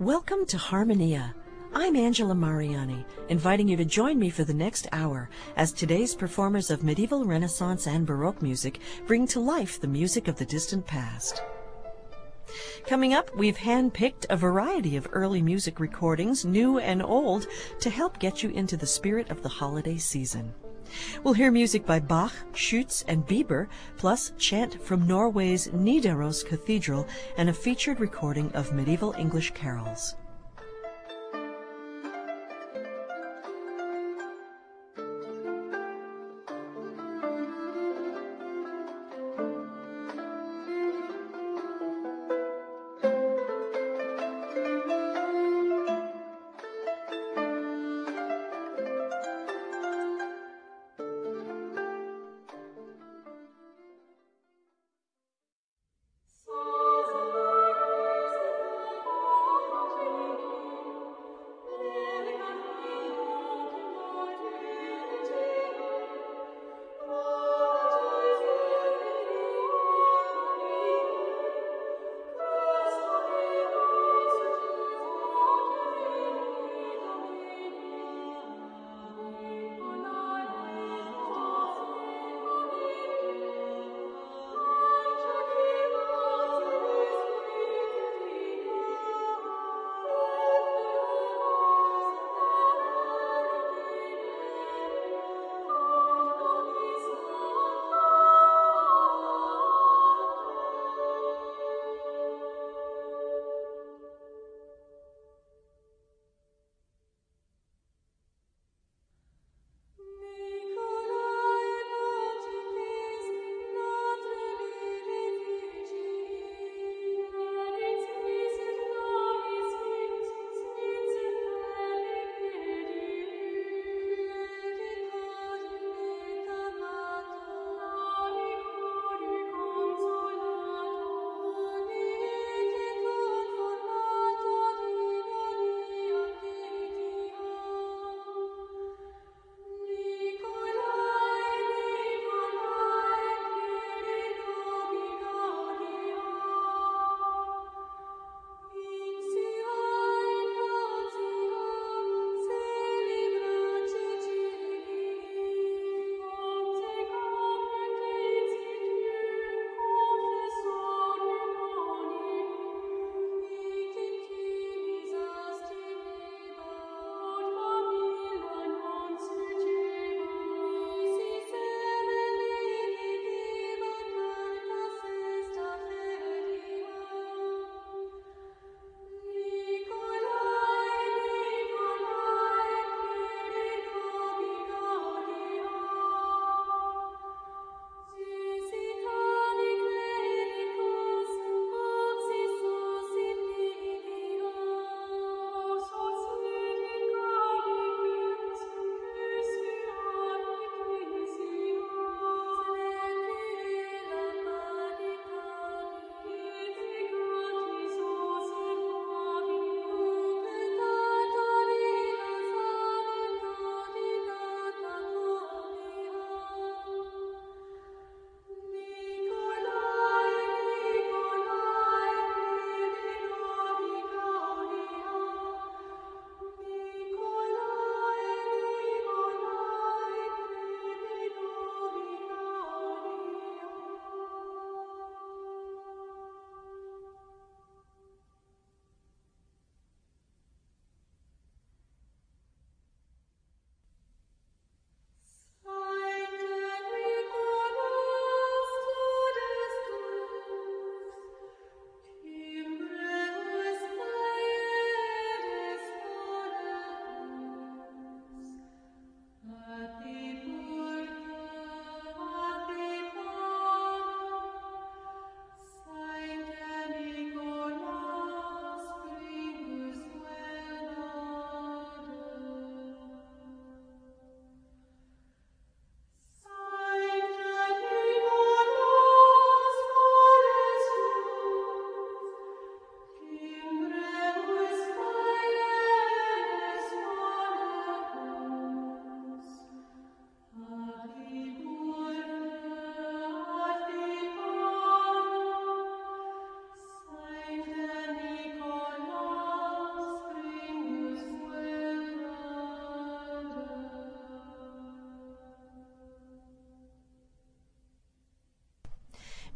Welcome to Harmonia. I'm Angela Mariani, inviting you to join me for the next hour as today's performers of medieval, Renaissance, and Baroque music bring to life the music of the distant past. Coming up, we've handpicked a variety of early music recordings, new and old, to help get you into the spirit of the holiday season. We'll hear music by Bach, Schütz, and Biber, plus chant from Norway's Nidaros Cathedral and a featured recording of medieval English carols.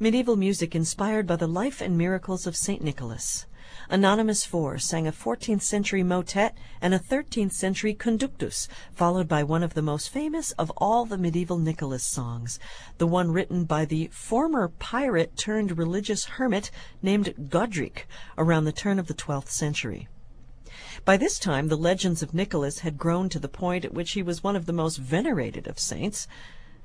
Medieval music inspired by the life and miracles of St. Nicholas. Anonymous Four sang a 14th century motet and a 13th century conductus, followed by one of the most famous of all the medieval Nicholas songs, the one written by the former pirate turned religious hermit named Godric around the turn of the 12th century. By this time the legends of Nicholas had grown to the point at which he was one of the most venerated of saints.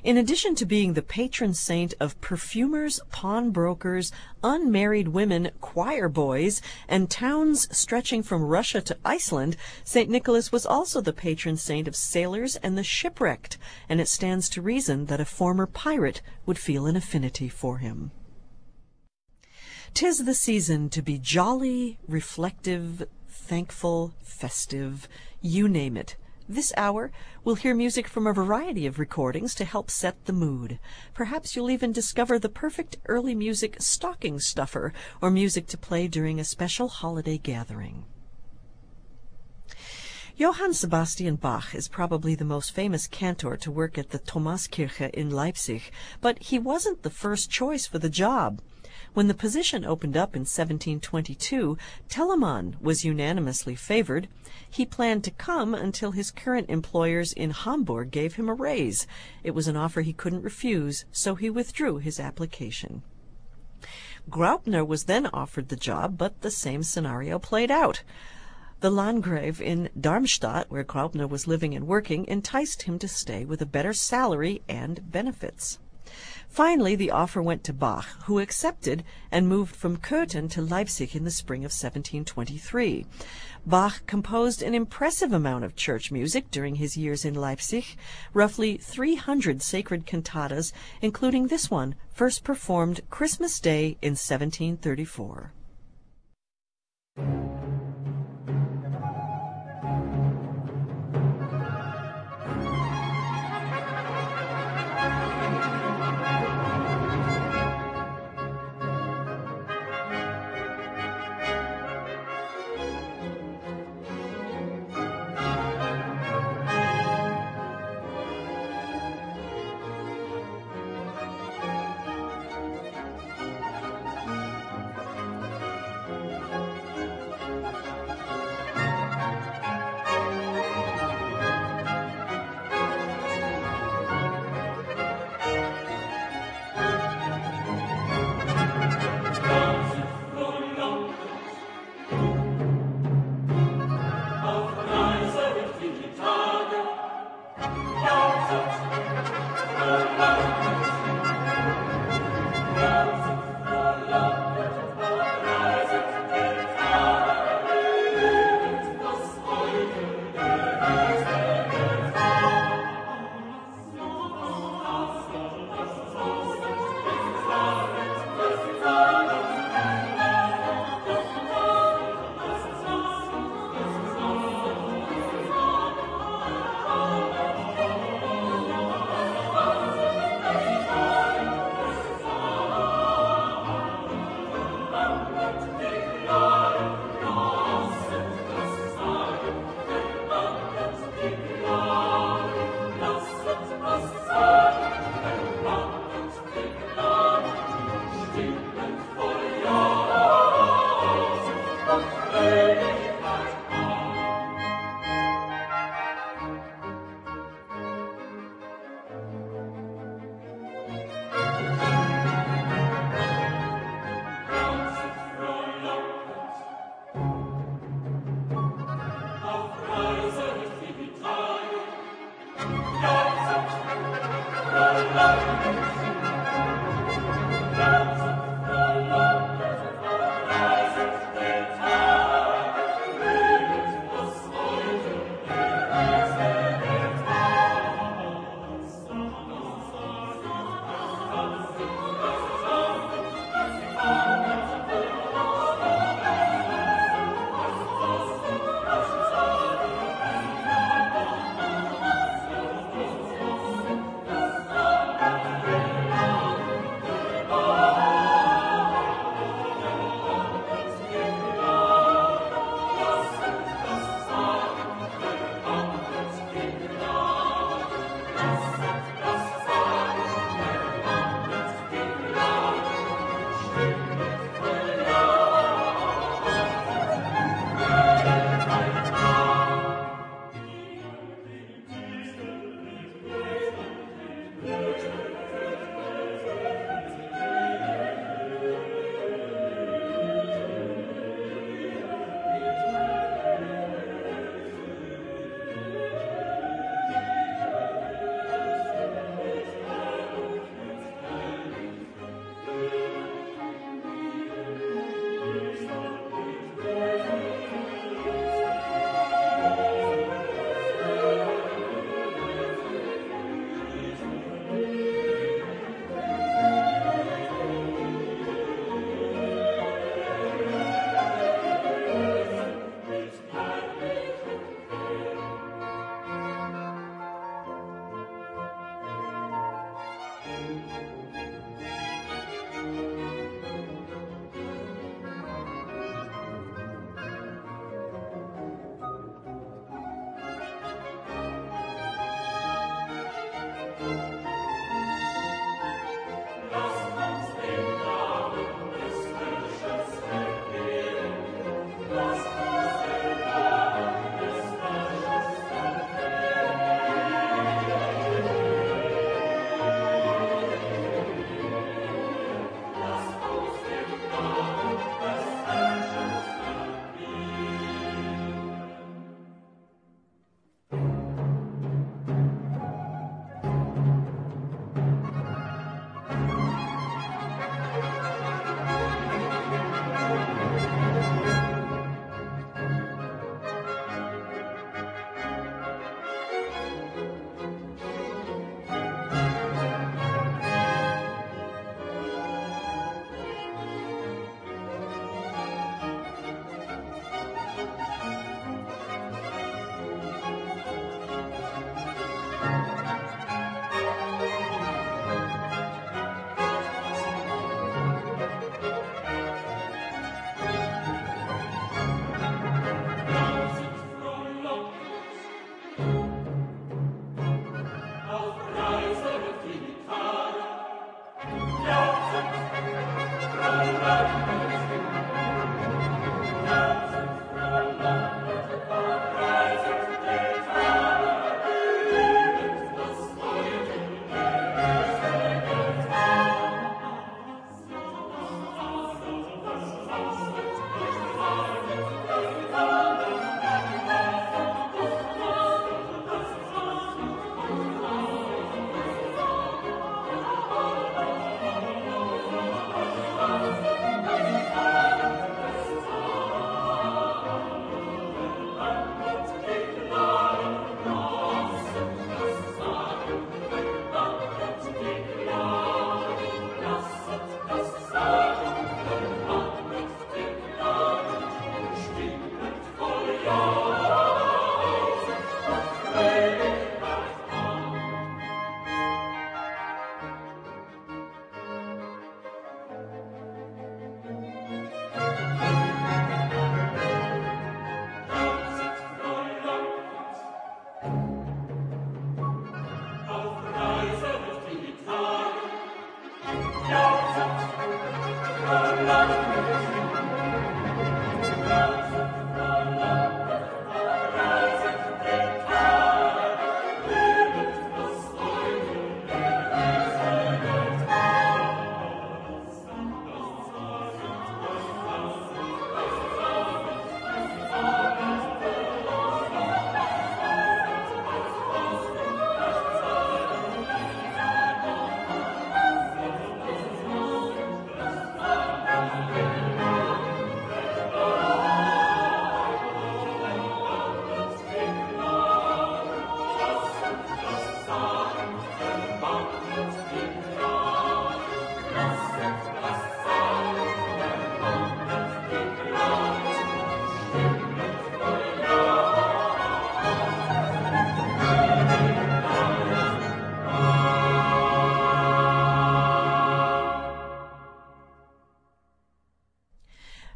In addition to being the patron saint of perfumers, pawnbrokers, unmarried women, choir boys, and towns stretching from Russia to Iceland, St. Nicholas was also the patron saint of sailors and the shipwrecked, and it stands to reason that a former pirate would feel an affinity for him. Tis the season to be jolly, reflective, thankful, festive, you name it. This hour, we'll hear music from a variety of recordings to help set the mood. Perhaps you'll even discover the perfect early music stocking stuffer or music to play during a special holiday gathering. Johann Sebastian Bach is probably the most famous cantor to work at the Thomaskirche in Leipzig, but he wasn't the first choice for the job. When the position opened up in 1722, Telemann was unanimously favored. He planned to come until his current employers in Hamburg gave him a raise. It was an offer he couldn't refuse, so he withdrew his application. Graupner was then offered the job, but the same scenario played out. The Landgrave in Darmstadt, where Graupner was living and working, enticed him to stay with a better salary and benefits. Finally, the offer went to Bach, who accepted and moved from Köthen to Leipzig in the spring of 1723. Bach composed an impressive amount of church music during his years in Leipzig, roughly 300 sacred cantatas, including this one, first performed Christmas Day in 1734.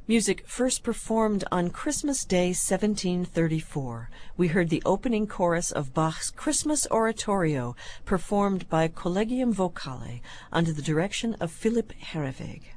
Music first performed on Christmas Day 1734. We heard the opening chorus of Bach's Christmas Oratorio, performed by Collegium Vocale under the direction of Philippe Herreweghe.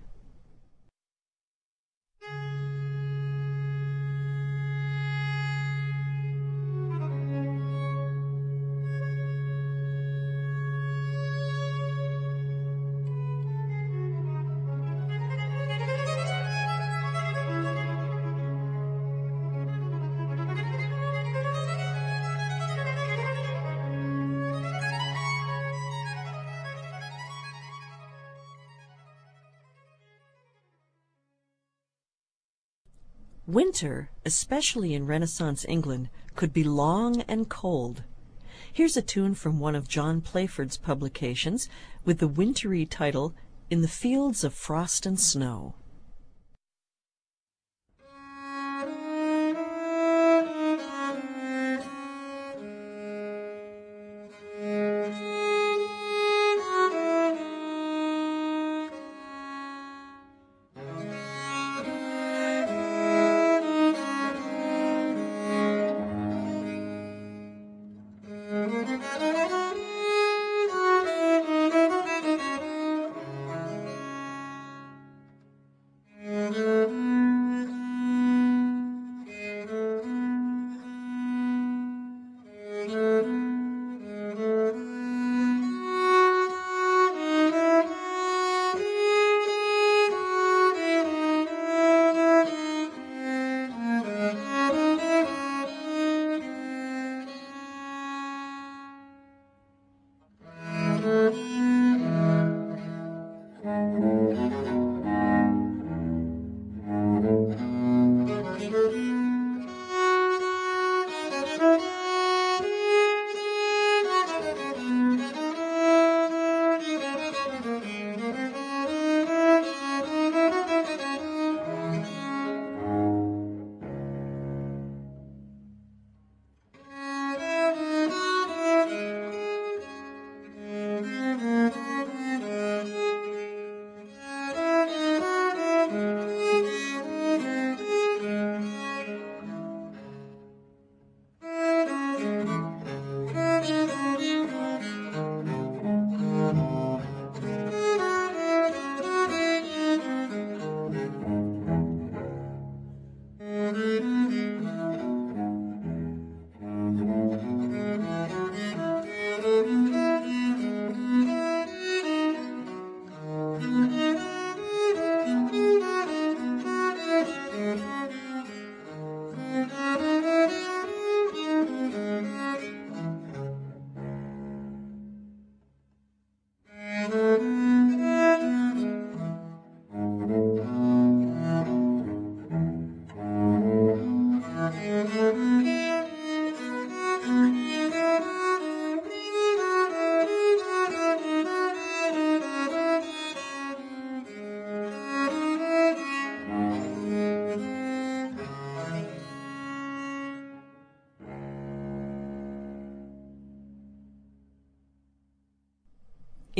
Winter, especially in Renaissance England, could be long and cold. Here's a tune from one of John Playford's publications with the wintry title In the Fields of Frost and Snow.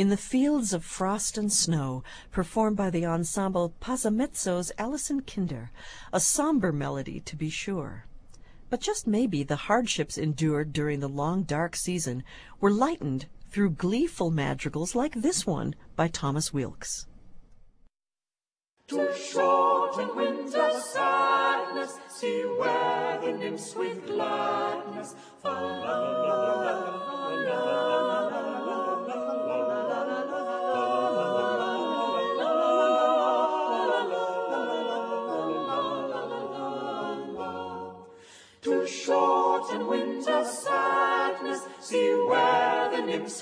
In the Fields of Frost and Snow, performed by the ensemble Passamezzo's Alison Kinder, a somber melody to be sure. But just maybe the hardships endured during the long dark season were lightened through gleeful madrigals like this one by Thomas Weelkes. To shorten winter's sadness, see where the nymphs with gladness To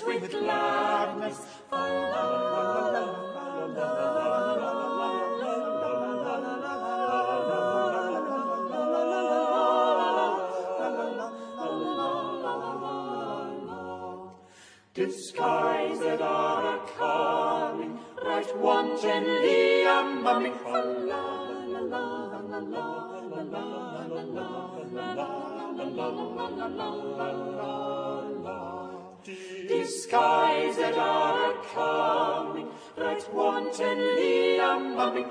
with gladness Disguised are a coming, right wantonly a mumming. Disguised are coming, right wantonly a mumming.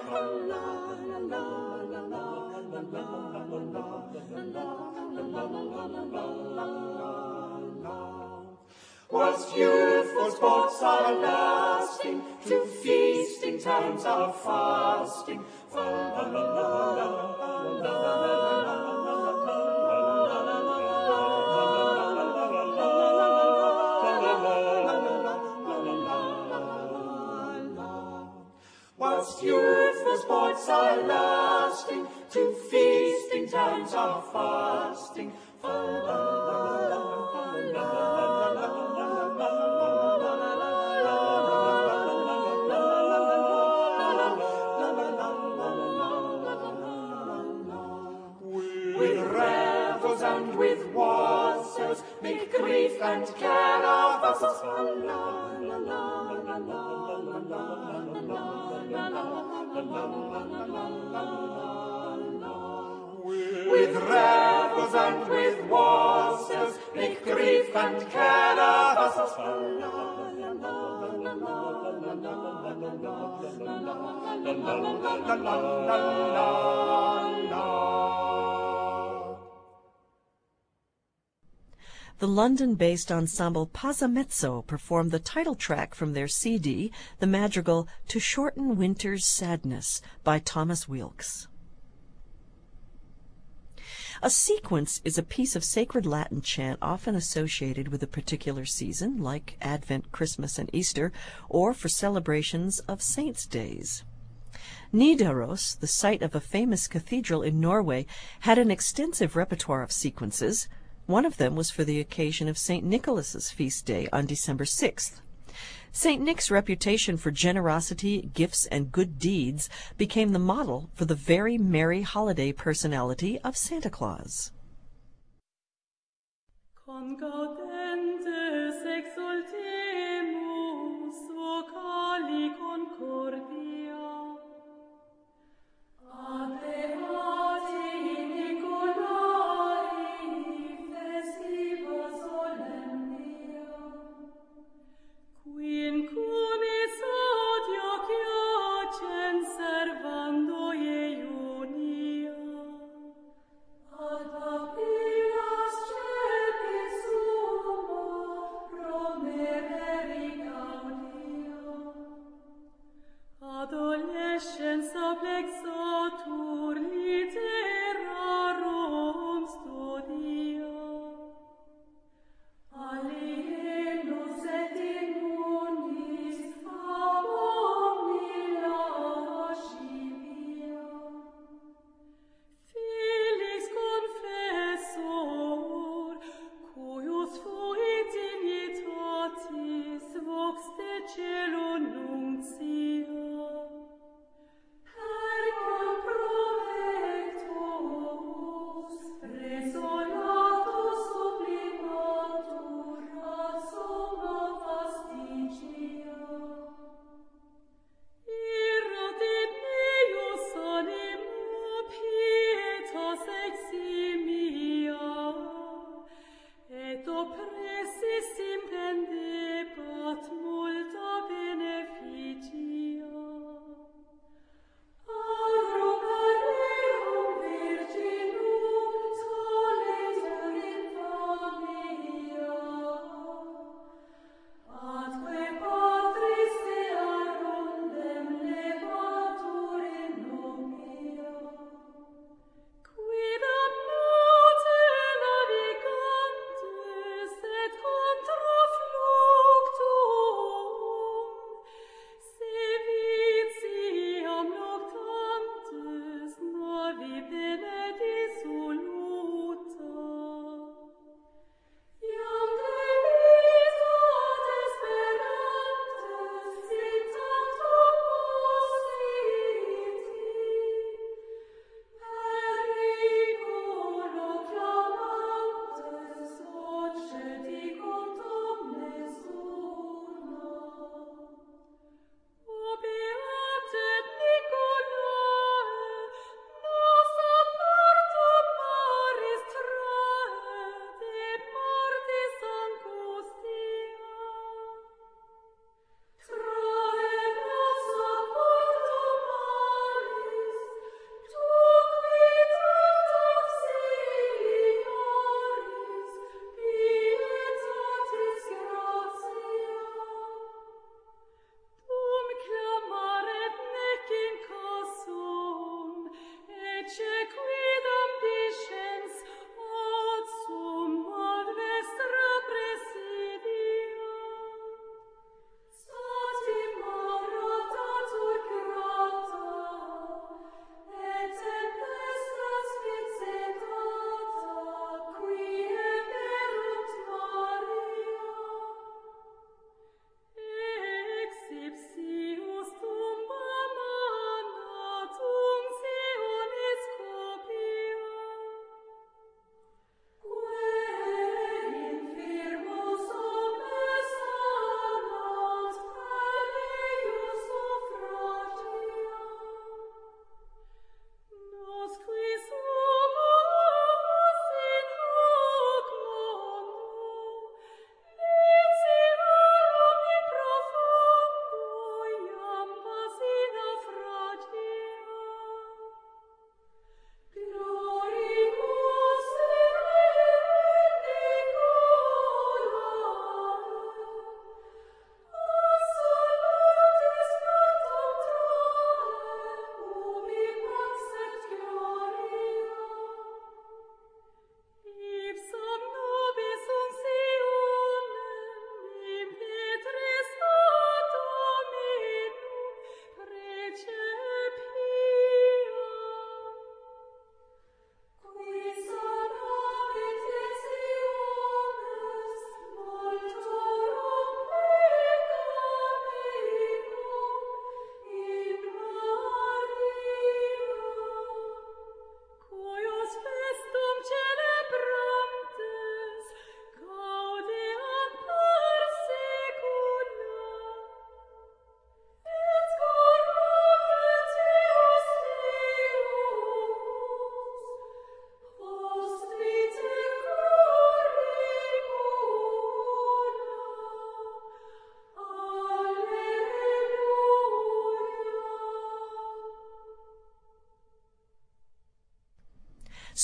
Was youthful sports are lasting, to feasting times are fasting. Was times are fasting. and with wassails make grief and care of us. With and with grief and. The London-based ensemble Passamezzo performed the title track from their CD, the madrigal To Shorten Winter's Sadness by Thomas Weelkes. A sequence is a piece of sacred Latin chant often associated with a particular season, like Advent, Christmas, and Easter, or for celebrations of saints' days. Nidaros, the site of a famous cathedral in Norway, had an extensive repertoire of sequences, one of them was for the occasion of St. Nicholas's feast day on December 6th. St. Nick's reputation for generosity, gifts, and good deeds became the model for the very merry holiday personality of Santa Claus.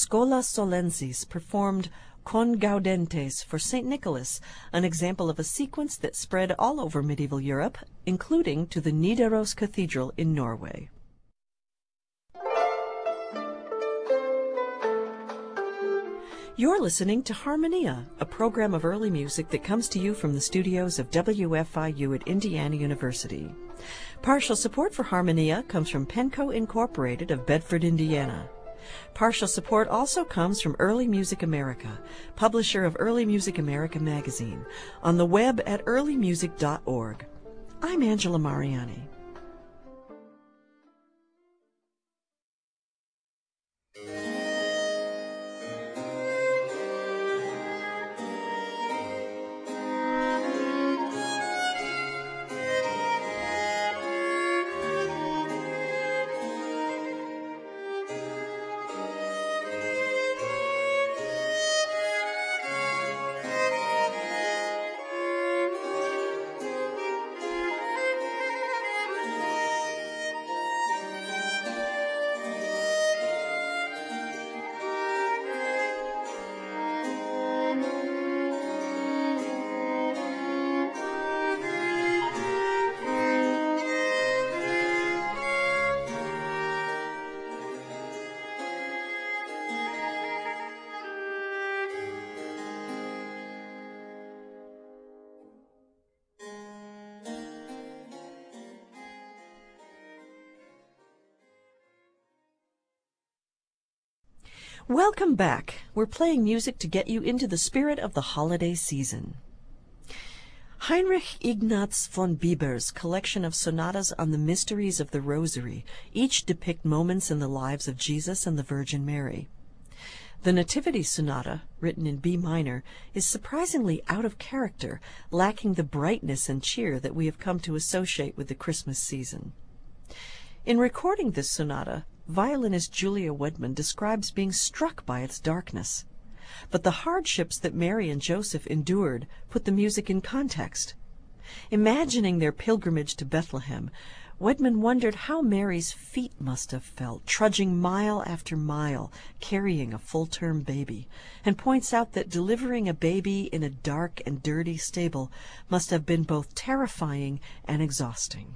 Schola Solensis performed Congaudentes for St. Nicholas, an example of a sequence that spread all over medieval Europe, including to the Nidaros Cathedral in Norway. You're listening to Harmonia, a program of early music that comes to you from the studios of WFIU at Indiana University. Partial support for Harmonia comes from Penco Incorporated of Bedford, Indiana. Partial support also comes from Early Music America, publisher of Early Music America magazine, on the web at earlymusic.org. I'm Angela Mariani. Welcome back. We're playing music to get you into the spirit of the holiday season. Heinrich Ignaz von Biber's collection of sonatas on the mysteries of the Rosary each depict moments in the lives of Jesus and the Virgin Mary. The Nativity Sonata, written in B minor, is surprisingly out of character, lacking the brightness and cheer that we have come to associate with the Christmas season. In recording this sonata, violinist Julia Wedman describes being struck by its darkness. But the hardships that Mary and Joseph endured put the music in context. Imagining their pilgrimage to Bethlehem, Wedman wondered how Mary's feet must have felt, trudging mile after mile, carrying a full term baby, and points out that delivering a baby in a dark and dirty stable must have been both terrifying and exhausting.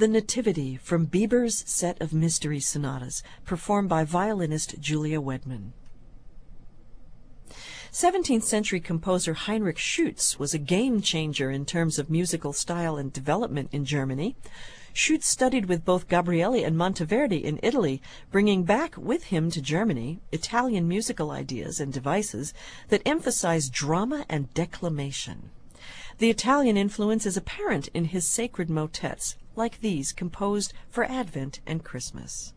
The Nativity from Biber's set of mystery sonatas, performed by violinist Julia Wedman. 17th century composer Heinrich Schütz was a game changer in terms of musical style and development in Germany. Schütz studied with both Gabrieli and Monteverdi in Italy, bringing back with him to Germany Italian musical ideas and devices that emphasize drama and declamation. The Italian influence is apparent in his sacred motets, like these composed for Advent and Christmas.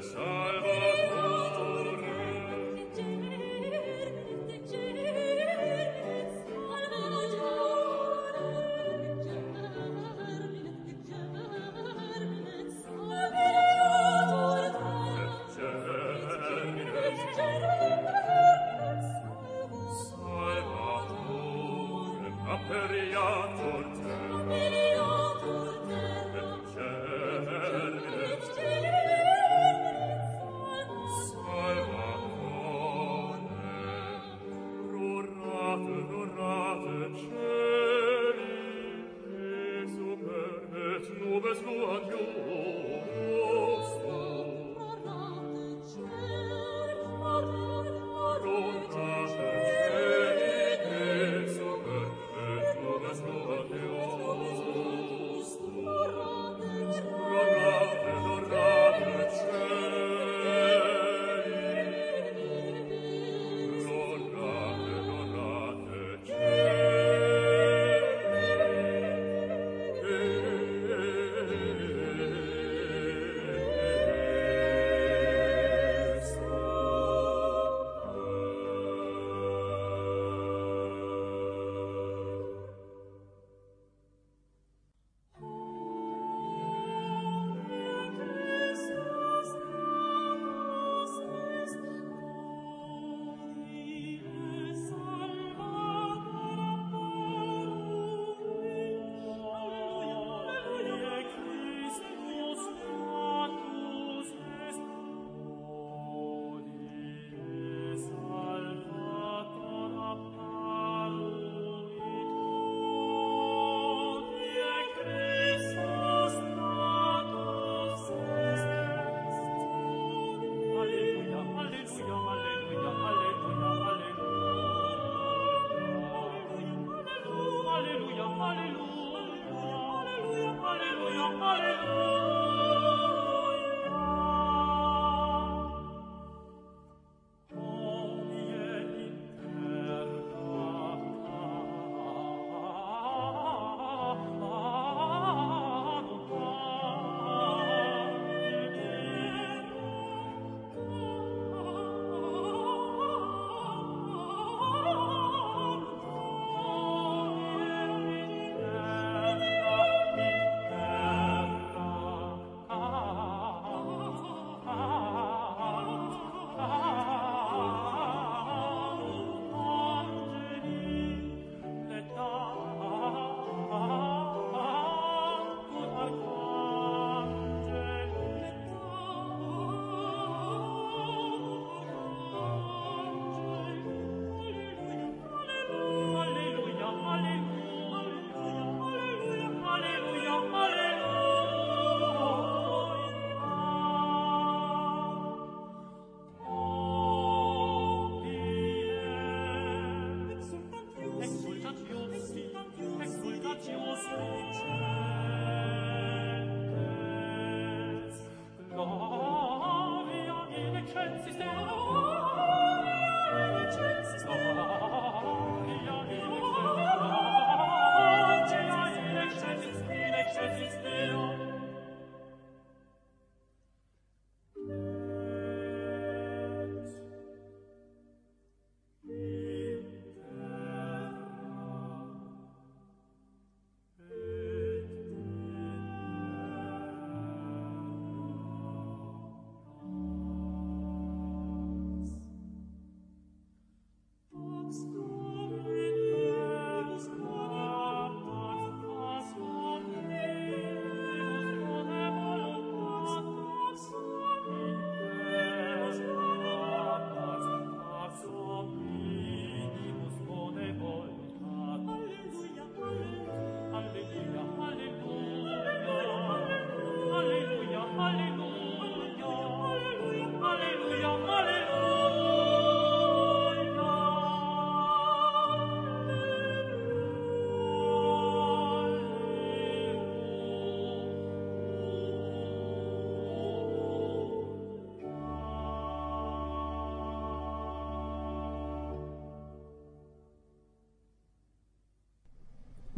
Yes.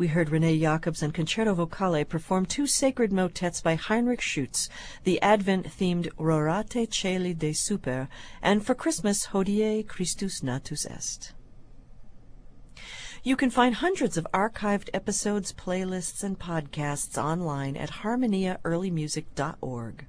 We heard Rene Jacobs and Concerto Vocale perform two sacred motets by Heinrich Schütz, the Advent-themed Rorate Coeli Desuper, and for Christmas Hodie Christus Natus Est. You can find hundreds of archived episodes, playlists, and podcasts online at harmoniaearlymusic.org.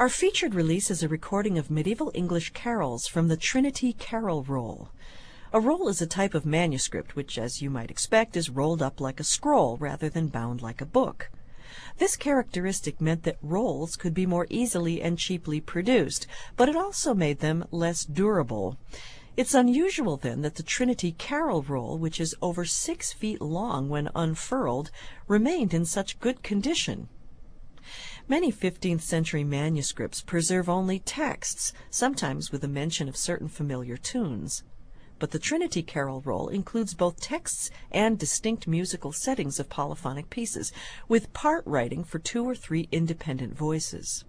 Our featured release is a recording of medieval English carols from the Trinity Carol Roll. A roll is a type of manuscript which, as you might expect, is rolled up like a scroll rather than bound like a book. This characteristic meant that rolls could be more easily and cheaply produced, but it also made them less durable. It's unusual, then, that the Trinity Carol Roll, which is over six feet long when unfurled, remained in such good condition. Many 15th century manuscripts preserve only texts, sometimes with a mention of certain familiar tunes. But the Trinity Carol Roll includes both texts and distinct musical settings of polyphonic pieces, with part writing for two or three independent voices.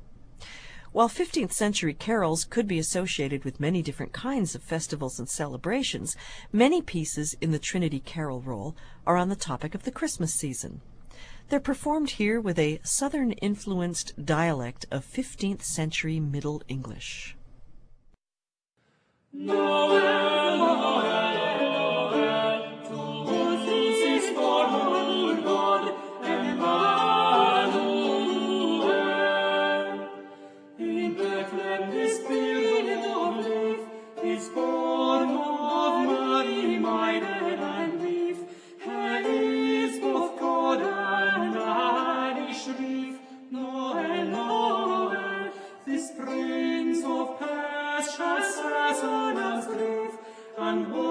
While 15th century carols could be associated with many different kinds of festivals and celebrations, many pieces in the Trinity Carol Roll are on the topic of the Christmas season. They're performed here with a southern influenced dialect of 15th century Middle English. One. oben.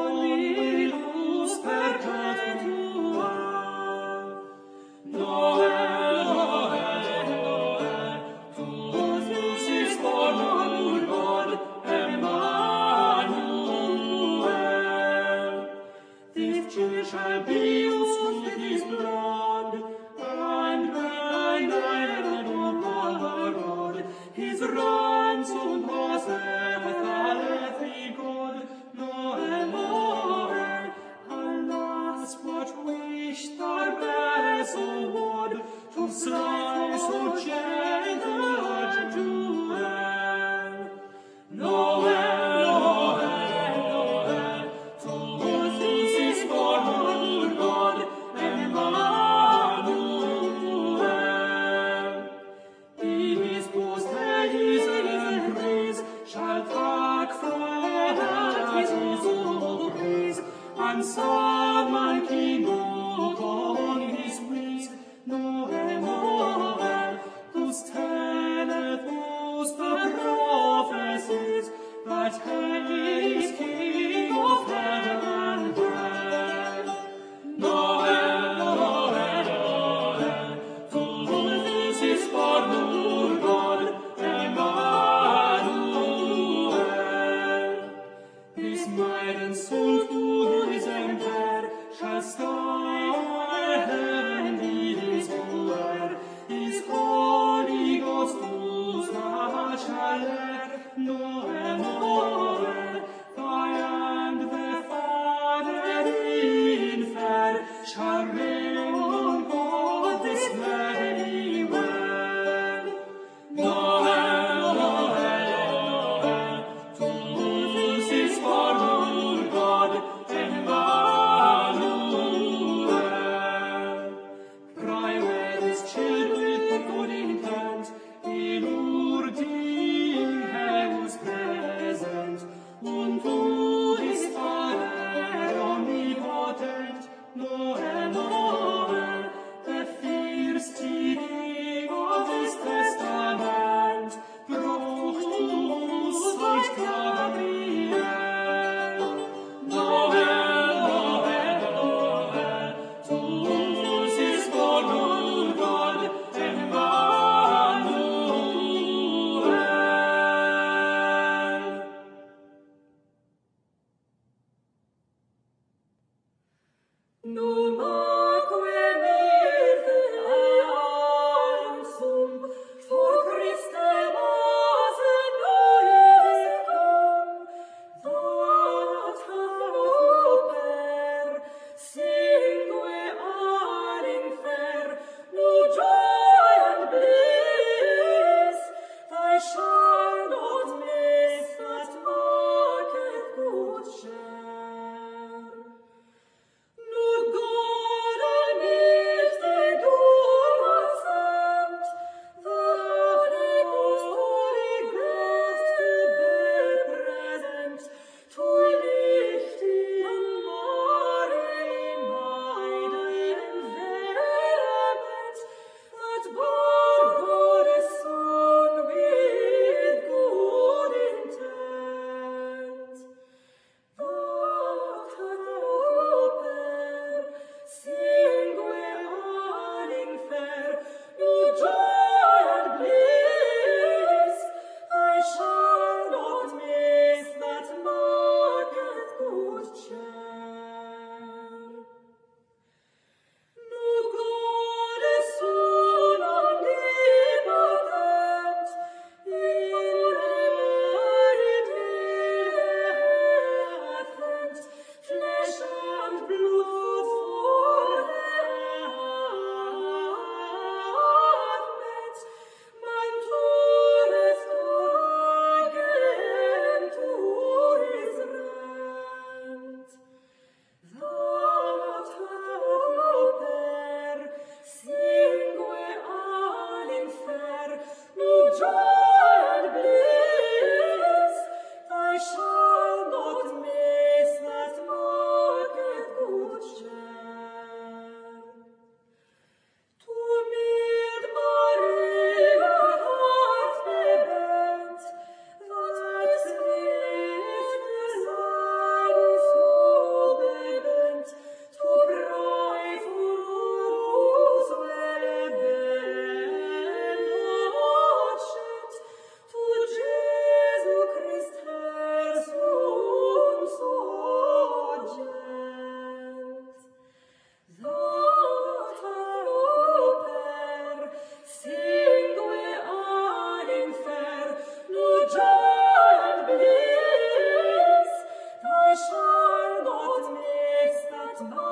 Jesu.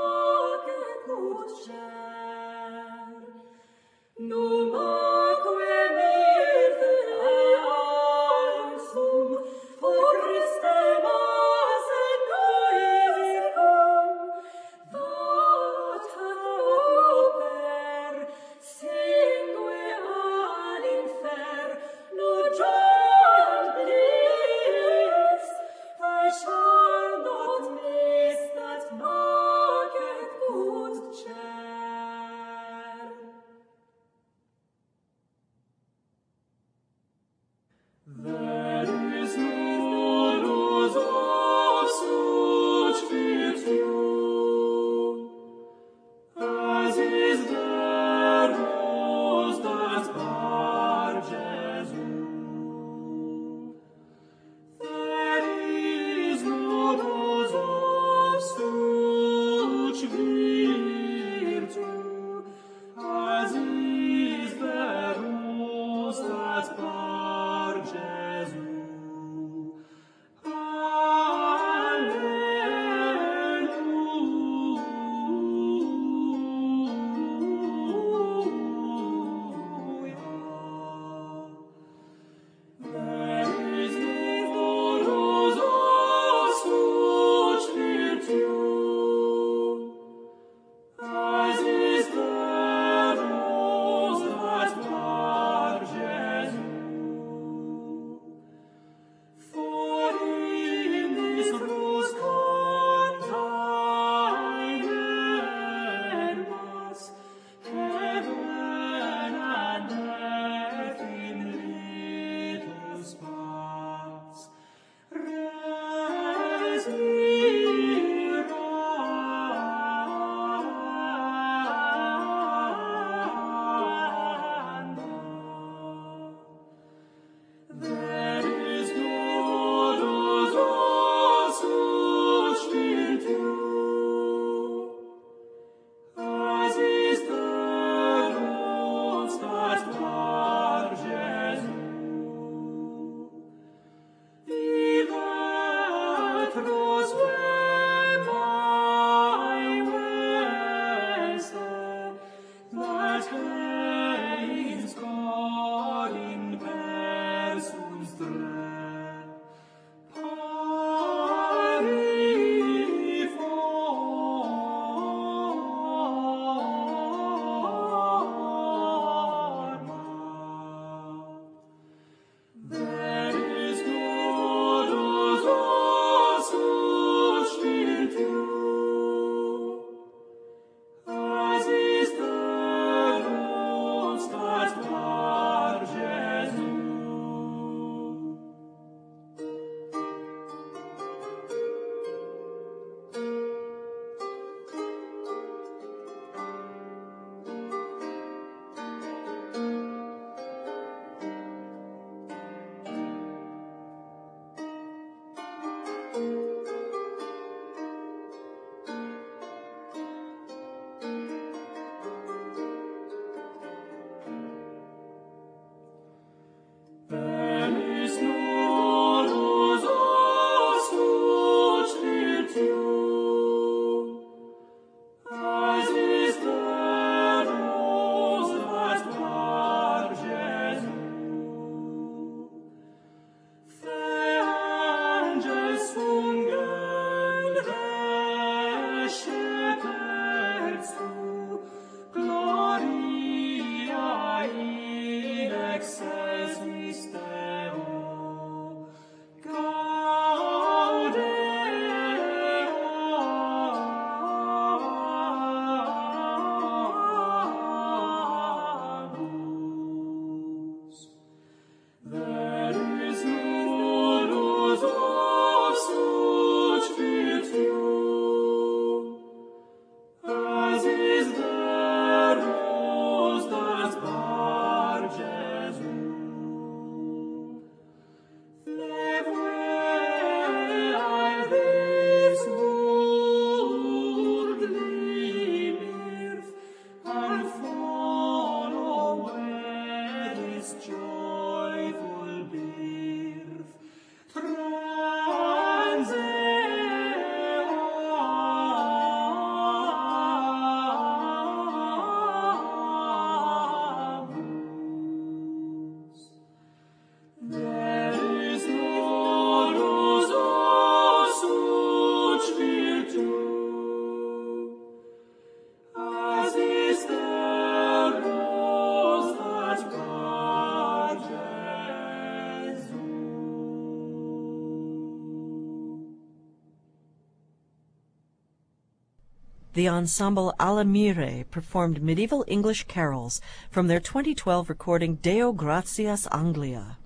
The ensemble Alamire performed medieval English carols from their 2012 recording Deo Gratias Anglia.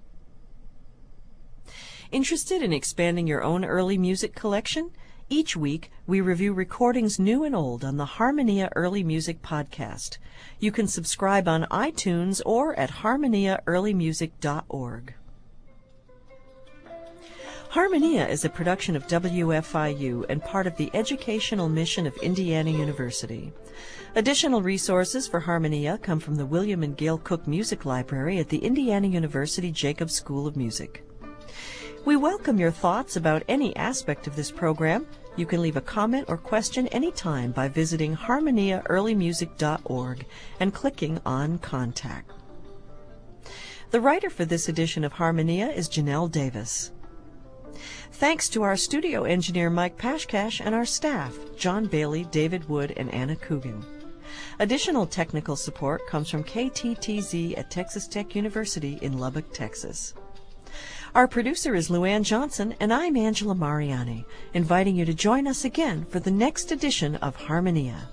Interested in expanding your own early music collection? Each week, we review recordings new and old on the Harmonia Early Music podcast. You can subscribe on iTunes or at harmoniaearlymusic.org. Harmonia is a production of WFIU and part of the educational mission of Indiana University. Additional resources for Harmonia come from the William and Gail Cook Music Library at the Indiana University Jacobs School of Music. We welcome your thoughts about any aspect of this program. You can leave a comment or question anytime by visiting harmoniaearlymusic.org and clicking on Contact. The writer for this edition of Harmonia is Janelle Davis. Thanks to our studio engineer Mike Pashkash and our staff, John Bailey, David Wood, and Anna Coogan. Additional technical support comes from KTTZ at Texas Tech University in Lubbock, Texas. Our producer is Luann Johnson, and I'm Angela Mariani, inviting you to join us again for the next edition of Harmonia.